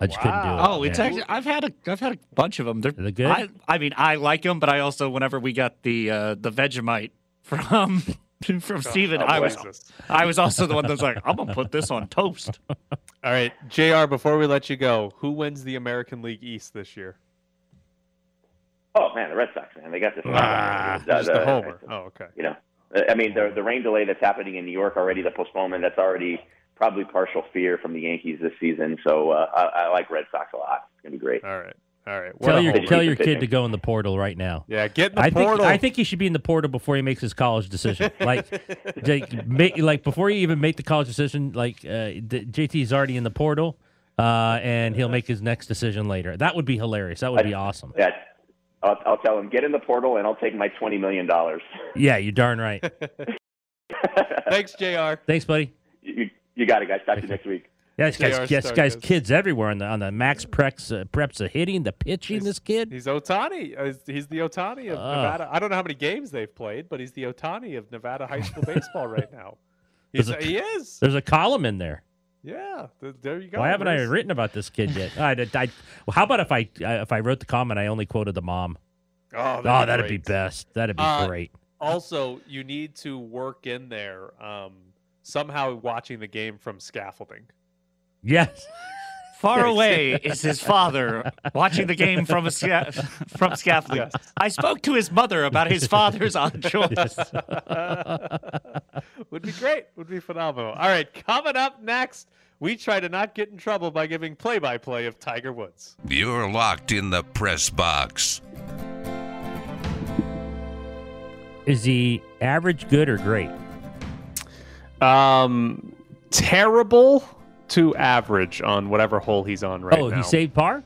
Speaker 9: I just couldn't do it.
Speaker 4: Oh, it's
Speaker 9: Yeah.
Speaker 4: actually I've had a I've had a bunch of them. They're,
Speaker 9: They're good?
Speaker 4: I, I mean, I like them, but I also whenever we got the uh, the Vegemite from from Steven,
Speaker 3: oh,
Speaker 4: I was
Speaker 3: Jesus.
Speaker 4: I was also the one that was like, I'm gonna put this on toast.
Speaker 3: All right, Jr. Before we let you go, who wins the American League East this year?
Speaker 11: Oh man, the Red Sox, man, they got this.
Speaker 3: Ah,
Speaker 11: Uh,
Speaker 3: just a homer. Oh, okay.
Speaker 11: You know, I mean, the the rain delay that's happening in New York already, the postponement that's already probably partial fear from the Yankees this season. So uh, I, I like Red Sox a lot. It's gonna be great.
Speaker 3: All right, all right.
Speaker 9: Tell your tell your
Speaker 11: Pitching.
Speaker 9: kid to go in the portal right now.
Speaker 3: Yeah, get in the
Speaker 9: I
Speaker 3: portal.
Speaker 9: think I think he should be in the portal before he makes his college decision. Like, like, ma- like before you even make the college decision, like uh, the- JT's already in the portal, uh, and he'll make his next decision later. That would be hilarious. That would be awesome.
Speaker 11: Yeah. I'll, I'll tell him get in the portal and I'll take my twenty million dollars.
Speaker 9: Yeah, you're darn right.
Speaker 3: Thanks, Jr.
Speaker 9: Thanks, buddy.
Speaker 11: You, you got it, guys. Talk to you next week.
Speaker 9: Yeah, this guy's,
Speaker 3: JR
Speaker 9: yes, guy's
Speaker 3: Starkist.
Speaker 9: kids everywhere on the on the MaxPreps, uh, preps of hitting, the pitching. This kid.
Speaker 3: He's Ohtani. Uh, He's the Ohtani of
Speaker 9: Oh.
Speaker 3: Nevada. I don't know how many games they've played, but he's the Ohtani of Nevada high school baseball right now. He's,
Speaker 9: a-
Speaker 3: he is.
Speaker 9: There's a column in there.
Speaker 3: Yeah, th- there you go.
Speaker 9: Why haven't I written about this kid yet? I, I, I- well, how about if I uh, if I wrote the comment, I only quoted the mom.
Speaker 3: Oh, that'd,
Speaker 9: oh,
Speaker 3: be,
Speaker 9: that'd be best. That'd be
Speaker 3: Uh,
Speaker 9: great.
Speaker 3: Also, you need to work in there um, somehow watching the game from scaffolding.
Speaker 9: Yes.
Speaker 4: Far away is his father watching the game from a sca- from scaffolding. I spoke to his mother about his father's odd choice.
Speaker 3: Would be great. Would be phenomenal. All right, coming up next, we try to not get in trouble by giving play-by-play of Tiger Woods.
Speaker 1: You're locked in the press box.
Speaker 9: Is he average, good, or great?
Speaker 3: Um, terrible to average on whatever hole he's on right
Speaker 9: oh,
Speaker 3: now.
Speaker 9: Oh, he saved par.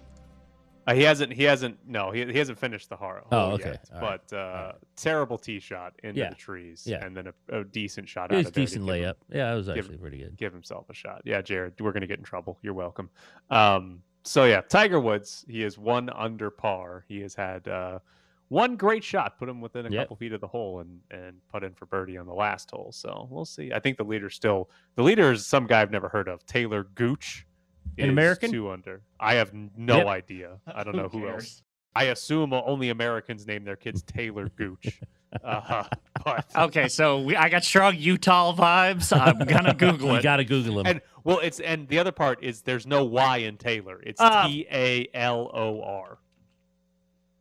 Speaker 3: Uh, he hasn't. He hasn't. No, he, he hasn't finished the hole
Speaker 9: Oh, okay.
Speaker 3: yet.
Speaker 9: Right.
Speaker 3: But uh, terrible tee shot into
Speaker 9: Yeah.
Speaker 3: the trees.
Speaker 9: Yeah.
Speaker 3: and then a, a decent shot.
Speaker 9: It
Speaker 3: out
Speaker 9: was
Speaker 3: of
Speaker 9: decent
Speaker 3: give him-
Speaker 9: layup. Yeah, it was
Speaker 3: give-
Speaker 9: actually pretty good.
Speaker 3: Give himself a shot. Yeah, Jared, we're gonna get in trouble. You're welcome. Um, so yeah, Tiger Woods. He is one under par. He has had uh, one great shot, put him within a
Speaker 9: Yep.
Speaker 3: couple feet of the hole, and and put in for birdie on the last hole. So we'll see. I think the leader still. The leader is some guy I've never heard of. Taylor Gooch.
Speaker 9: An
Speaker 3: is
Speaker 9: American?
Speaker 3: Two under. I have no
Speaker 9: Yep.
Speaker 3: idea. I don't
Speaker 4: Who
Speaker 3: know who
Speaker 4: cares?
Speaker 3: else. I assume only Americans name their kids Taylor Gooch. Uh, but
Speaker 4: Okay, so we, I got strong Utah vibes. I'm gonna Google
Speaker 9: You
Speaker 4: it.
Speaker 9: got to Google him.
Speaker 3: and well, it's and the other part is there's no Y in Taylor. It's
Speaker 4: Ah.
Speaker 3: T A L O R.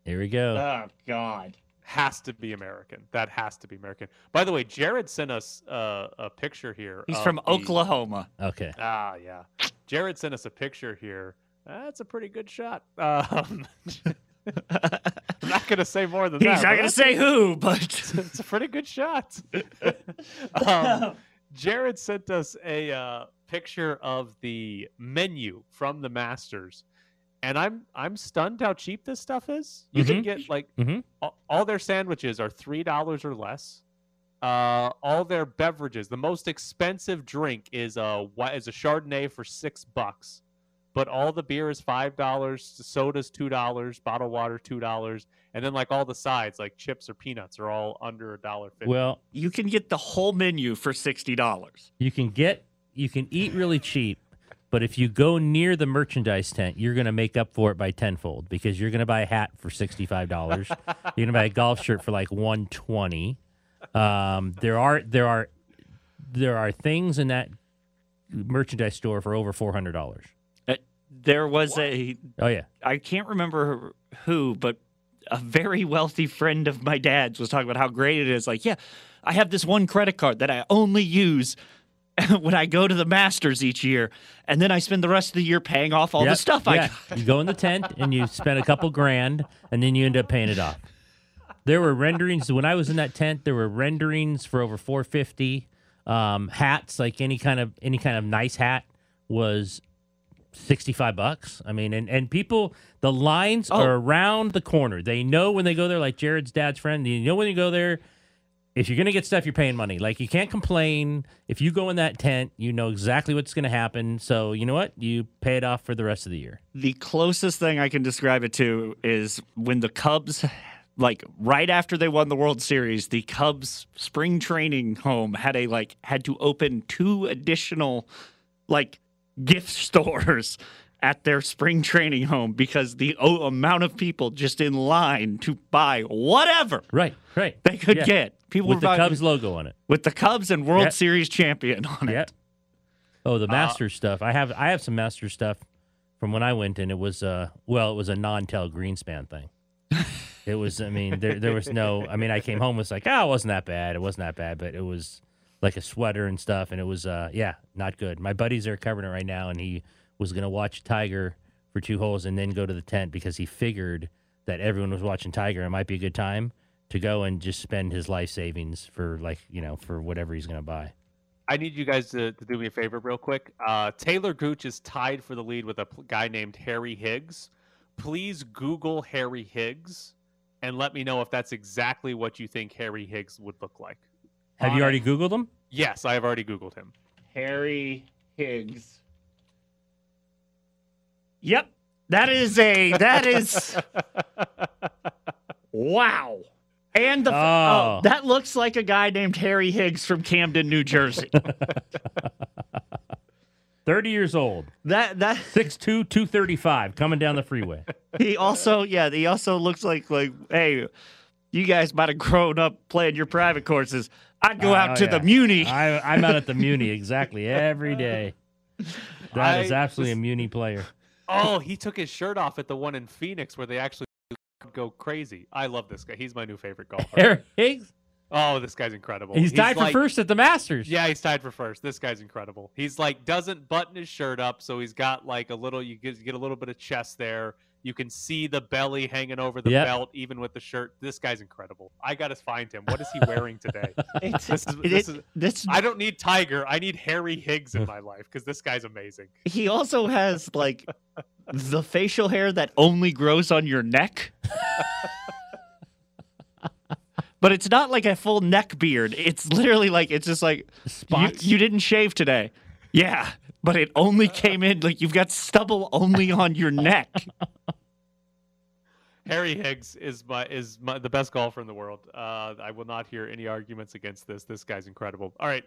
Speaker 9: Here we go.
Speaker 4: Oh God.
Speaker 3: Has to be American. That has to be American. By the way, Jared sent us uh, a picture here.
Speaker 4: He's from
Speaker 3: the-
Speaker 4: Oklahoma.
Speaker 9: okay.
Speaker 3: Ah, yeah. Jared sent us a picture here. That's a pretty good shot. Um, I'm not gonna say more than that.
Speaker 4: He's not gonna say who, but
Speaker 3: it's a pretty good shot. um, Jared sent us a uh, picture of the menu from the Masters, and I'm I'm stunned how cheap this stuff is. You can
Speaker 9: Mhm.
Speaker 3: get like
Speaker 9: Mhm.
Speaker 3: all, all their sandwiches are three dollars or less. Uh, all their beverages, the most expensive drink is a whi- is a Chardonnay for six bucks, but all the beer is five dollars, soda's two dollars, bottled water two dollars, and then like all the sides, like chips or peanuts, are all under a dollar fifty.
Speaker 9: Well,
Speaker 4: you can get the whole menu for sixty dollars.
Speaker 9: you can get you can eat really cheap, but if you go near the merchandise tent, you're going to make up for it by tenfold because you're going to buy a hat for sixty five dollars. you're going to buy a golf shirt for like one twenty. Um, there are there are there are things in that merchandise store for over four hundred dollars.
Speaker 4: There was a
Speaker 9: Oh yeah,
Speaker 4: I can't remember who, but a very wealthy friend of my dad's was talking about how great it is. Like, yeah, I have this one credit card that I only use when I go to the Masters each year, and then I spend the rest of the year paying off all the
Speaker 9: Yep,
Speaker 4: stuff I
Speaker 9: yeah.
Speaker 4: got.
Speaker 9: You go in the tent and you spend a couple grand, and then you end up paying it off. There were renderings when I was in that tent. There were renderings for over four fifty. Um, hats, like any kind of any kind of nice hat, was sixty five bucks. I mean, and and people, the lines
Speaker 4: Oh.
Speaker 9: are around the corner. They know when they go there. Like Jared's dad's friend, you know when you go there. If you're gonna get stuff, you're paying money. Like you can't complain. If you go in that tent, you know exactly what's gonna happen. So you know what? You pay it off for the rest of the year.
Speaker 4: The closest thing I can describe it to is when the Cubs, like right after they won the World Series, the Cubs spring training home had a like had to open two additional like gift stores at their spring training home because the amount of people just in line to buy whatever
Speaker 9: Right, right.
Speaker 4: they could
Speaker 9: Yeah.
Speaker 4: get. People
Speaker 9: with the Cubs logo on it.
Speaker 4: with the Cubs and World
Speaker 9: Yep.
Speaker 4: Series champion on it.
Speaker 9: Yep. Oh, the Masters stuff. I have I have some Masters stuff from when I went, and it was uh well, it was a non-tel Greenspan thing. it was. I mean, there there was no. I mean, I came home was like, oh, it wasn't that bad. It wasn't that bad, but it was like a sweater and stuff, and it was uh yeah, not good. My buddies are covering it right now, and he was gonna watch Tiger for two holes and then go to the tent because he figured that everyone was watching Tiger. It might be a good time to go and just spend his life savings for like you know for whatever he's gonna buy.
Speaker 3: I need you guys to, to do me a favor real quick. Uh, Taylor Gooch is tied for the lead with a guy named Harry Higgs. Please Google Harry Higgs and let me know if that's exactly what you think Harry Higgs would look like.
Speaker 9: Have you already Googled him?
Speaker 3: Yes, I have already Googled him.
Speaker 4: Harry Higgs. Yep. That is a that is wow. And the oh. oh. that looks like a guy named Harry Higgs from Camden, New Jersey.
Speaker 9: 30 years old.
Speaker 4: That that
Speaker 9: 6'2", 235, coming down the freeway.
Speaker 4: He also, yeah, he also looks like like, hey, you guys might have grown up playing your private courses. I go out oh, to yeah. the Muni.
Speaker 9: I, am out at the Muni exactly every day. That I, is absolutely this, a Muni player.
Speaker 3: Oh, he took his shirt off at the one in Phoenix where they actually go crazy. I love this guy. He's my new favorite golfer.
Speaker 9: Eric Higgs.
Speaker 3: Oh, this guy's incredible.
Speaker 9: He's, he's tied
Speaker 3: like,
Speaker 9: for first at the Masters.
Speaker 3: Yeah, he's tied for first. This guy's incredible. He's like doesn't button his shirt up, so he's got like a little. You get, you get a little bit of chest there. You can see the belly hanging over the yep. belt, even with the shirt. This guy's incredible. I got to find him. What is he wearing today? this is, this is, this, I don't need Tiger. I need Harry Higgs in my life because this guy's amazing.
Speaker 4: He also has like the facial hair that only grows on your neck. but it's not like a full neck beard. It's literally like it's just like spots. You, you didn't shave today. Yeah, but it only came in like you've got stubble only on your neck.
Speaker 3: Harry Higgs is my is my, the best golfer in the world. Uh, I will not hear any arguments against this. This guy's incredible. All right,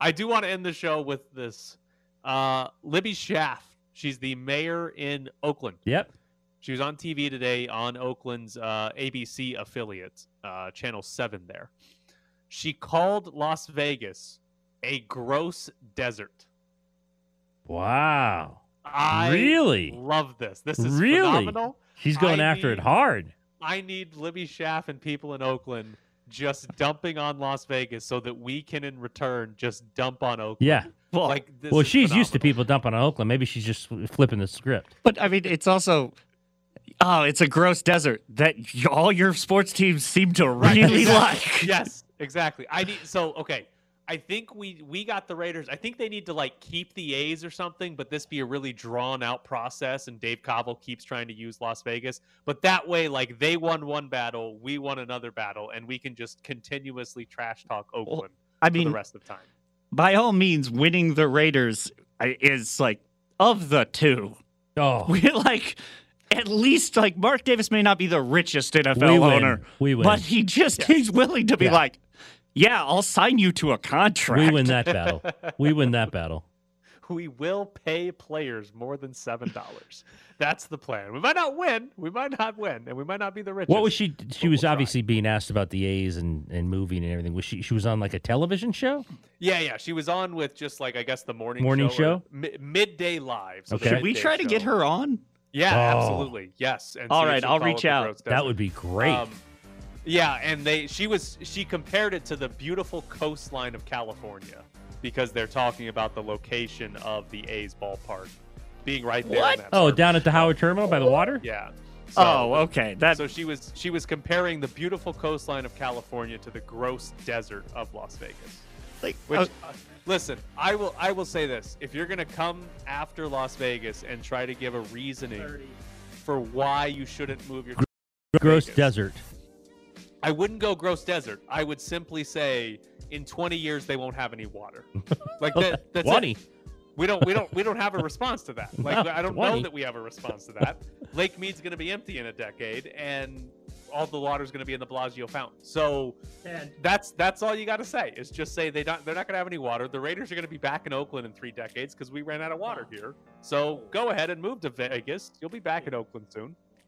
Speaker 3: I do want to end the show with this. Uh, Libby Schaaf. She's the mayor in Oakland.
Speaker 9: Yep.
Speaker 3: She was on TV today on Oakland's uh, ABC affiliate, uh, Channel 7 there. She called Las Vegas a gross desert.
Speaker 9: Wow.
Speaker 3: I
Speaker 9: really
Speaker 3: love this. This is
Speaker 9: really?
Speaker 3: phenomenal.
Speaker 9: She's going
Speaker 3: I
Speaker 9: after
Speaker 3: need,
Speaker 9: it hard.
Speaker 3: I need Libby Schaaf and people in Oakland just dumping on Las Vegas so that we can in return just dump on Oakland.
Speaker 9: Yeah.
Speaker 3: Well, like
Speaker 9: well, she's
Speaker 3: phenomenal.
Speaker 9: used to people dumping on Oakland. Maybe she's just flipping the script.
Speaker 4: But I mean, it's also oh, it's a gross desert that all your sports teams seem to really like.
Speaker 3: yes, exactly. I need so okay. I think we we got the Raiders. I think they need to like keep the A's or something, but this be a really drawn out process. And Dave Kaval keeps trying to use Las Vegas, but that way, like they won one battle, we won another battle, and we can just continuously trash talk Oakland. Well,
Speaker 4: I mean,
Speaker 3: the rest of time.
Speaker 4: By all means, winning the Raiders uh, is like of the two.
Speaker 9: Oh,
Speaker 4: we like at least like Mark Davis may not be the richest NFL
Speaker 9: we
Speaker 4: owner,
Speaker 9: we win.
Speaker 4: but he just he's willing to be yeah. like, yeah, I'll sign you to a contract.
Speaker 9: We win that battle. we win that battle.
Speaker 3: We will pay players more than seven dollars. That's the plan. We might not win. We might not win, and we might not be the richest.
Speaker 9: What was she? She was we'll obviously being asked about the A's and, and moving and everything. Was she? She was on like a television show.
Speaker 3: Yeah, yeah. She was on with just like I guess the morning
Speaker 9: morning
Speaker 3: show,
Speaker 9: show?
Speaker 3: Mi- midday live. So
Speaker 9: okay.
Speaker 4: Should we try
Speaker 3: show.
Speaker 4: to get her on?
Speaker 3: Yeah, oh. absolutely. Yes.
Speaker 4: And All right, I'll reach out.
Speaker 9: That would be great. Um,
Speaker 3: yeah, and they she was she compared it to the beautiful coastline of California because they're talking about the location of the A's ballpark being right there.
Speaker 4: What?
Speaker 9: Oh, down at the Howard Terminal by the water?
Speaker 3: Yeah.
Speaker 4: So, oh, okay. That
Speaker 3: so she was she was comparing the beautiful coastline of California to the gross desert of Las Vegas.
Speaker 4: Like,
Speaker 3: which, uh, listen, I will I will say this: if you're gonna come after Las Vegas and try to give a reasoning 30. for why you shouldn't move your
Speaker 9: gross
Speaker 3: Vegas,
Speaker 9: desert,
Speaker 3: I wouldn't go gross desert. I would simply say in 20 years they won't have any water. Like that. That's
Speaker 9: 20.
Speaker 3: It. We don't. We don't. We don't have a response to that. Like
Speaker 9: no,
Speaker 3: I don't
Speaker 9: 20.
Speaker 3: know that we have a response to that. Lake Mead's going to be empty in a decade, and all the water is going to be in the Bellagio fountain. So that's that's all you got to say. Is just say they don't. They're not going to have any water. The Raiders are going to be back in Oakland in three decades because we ran out of water here. So go ahead and move to Vegas. You'll be back in Oakland soon.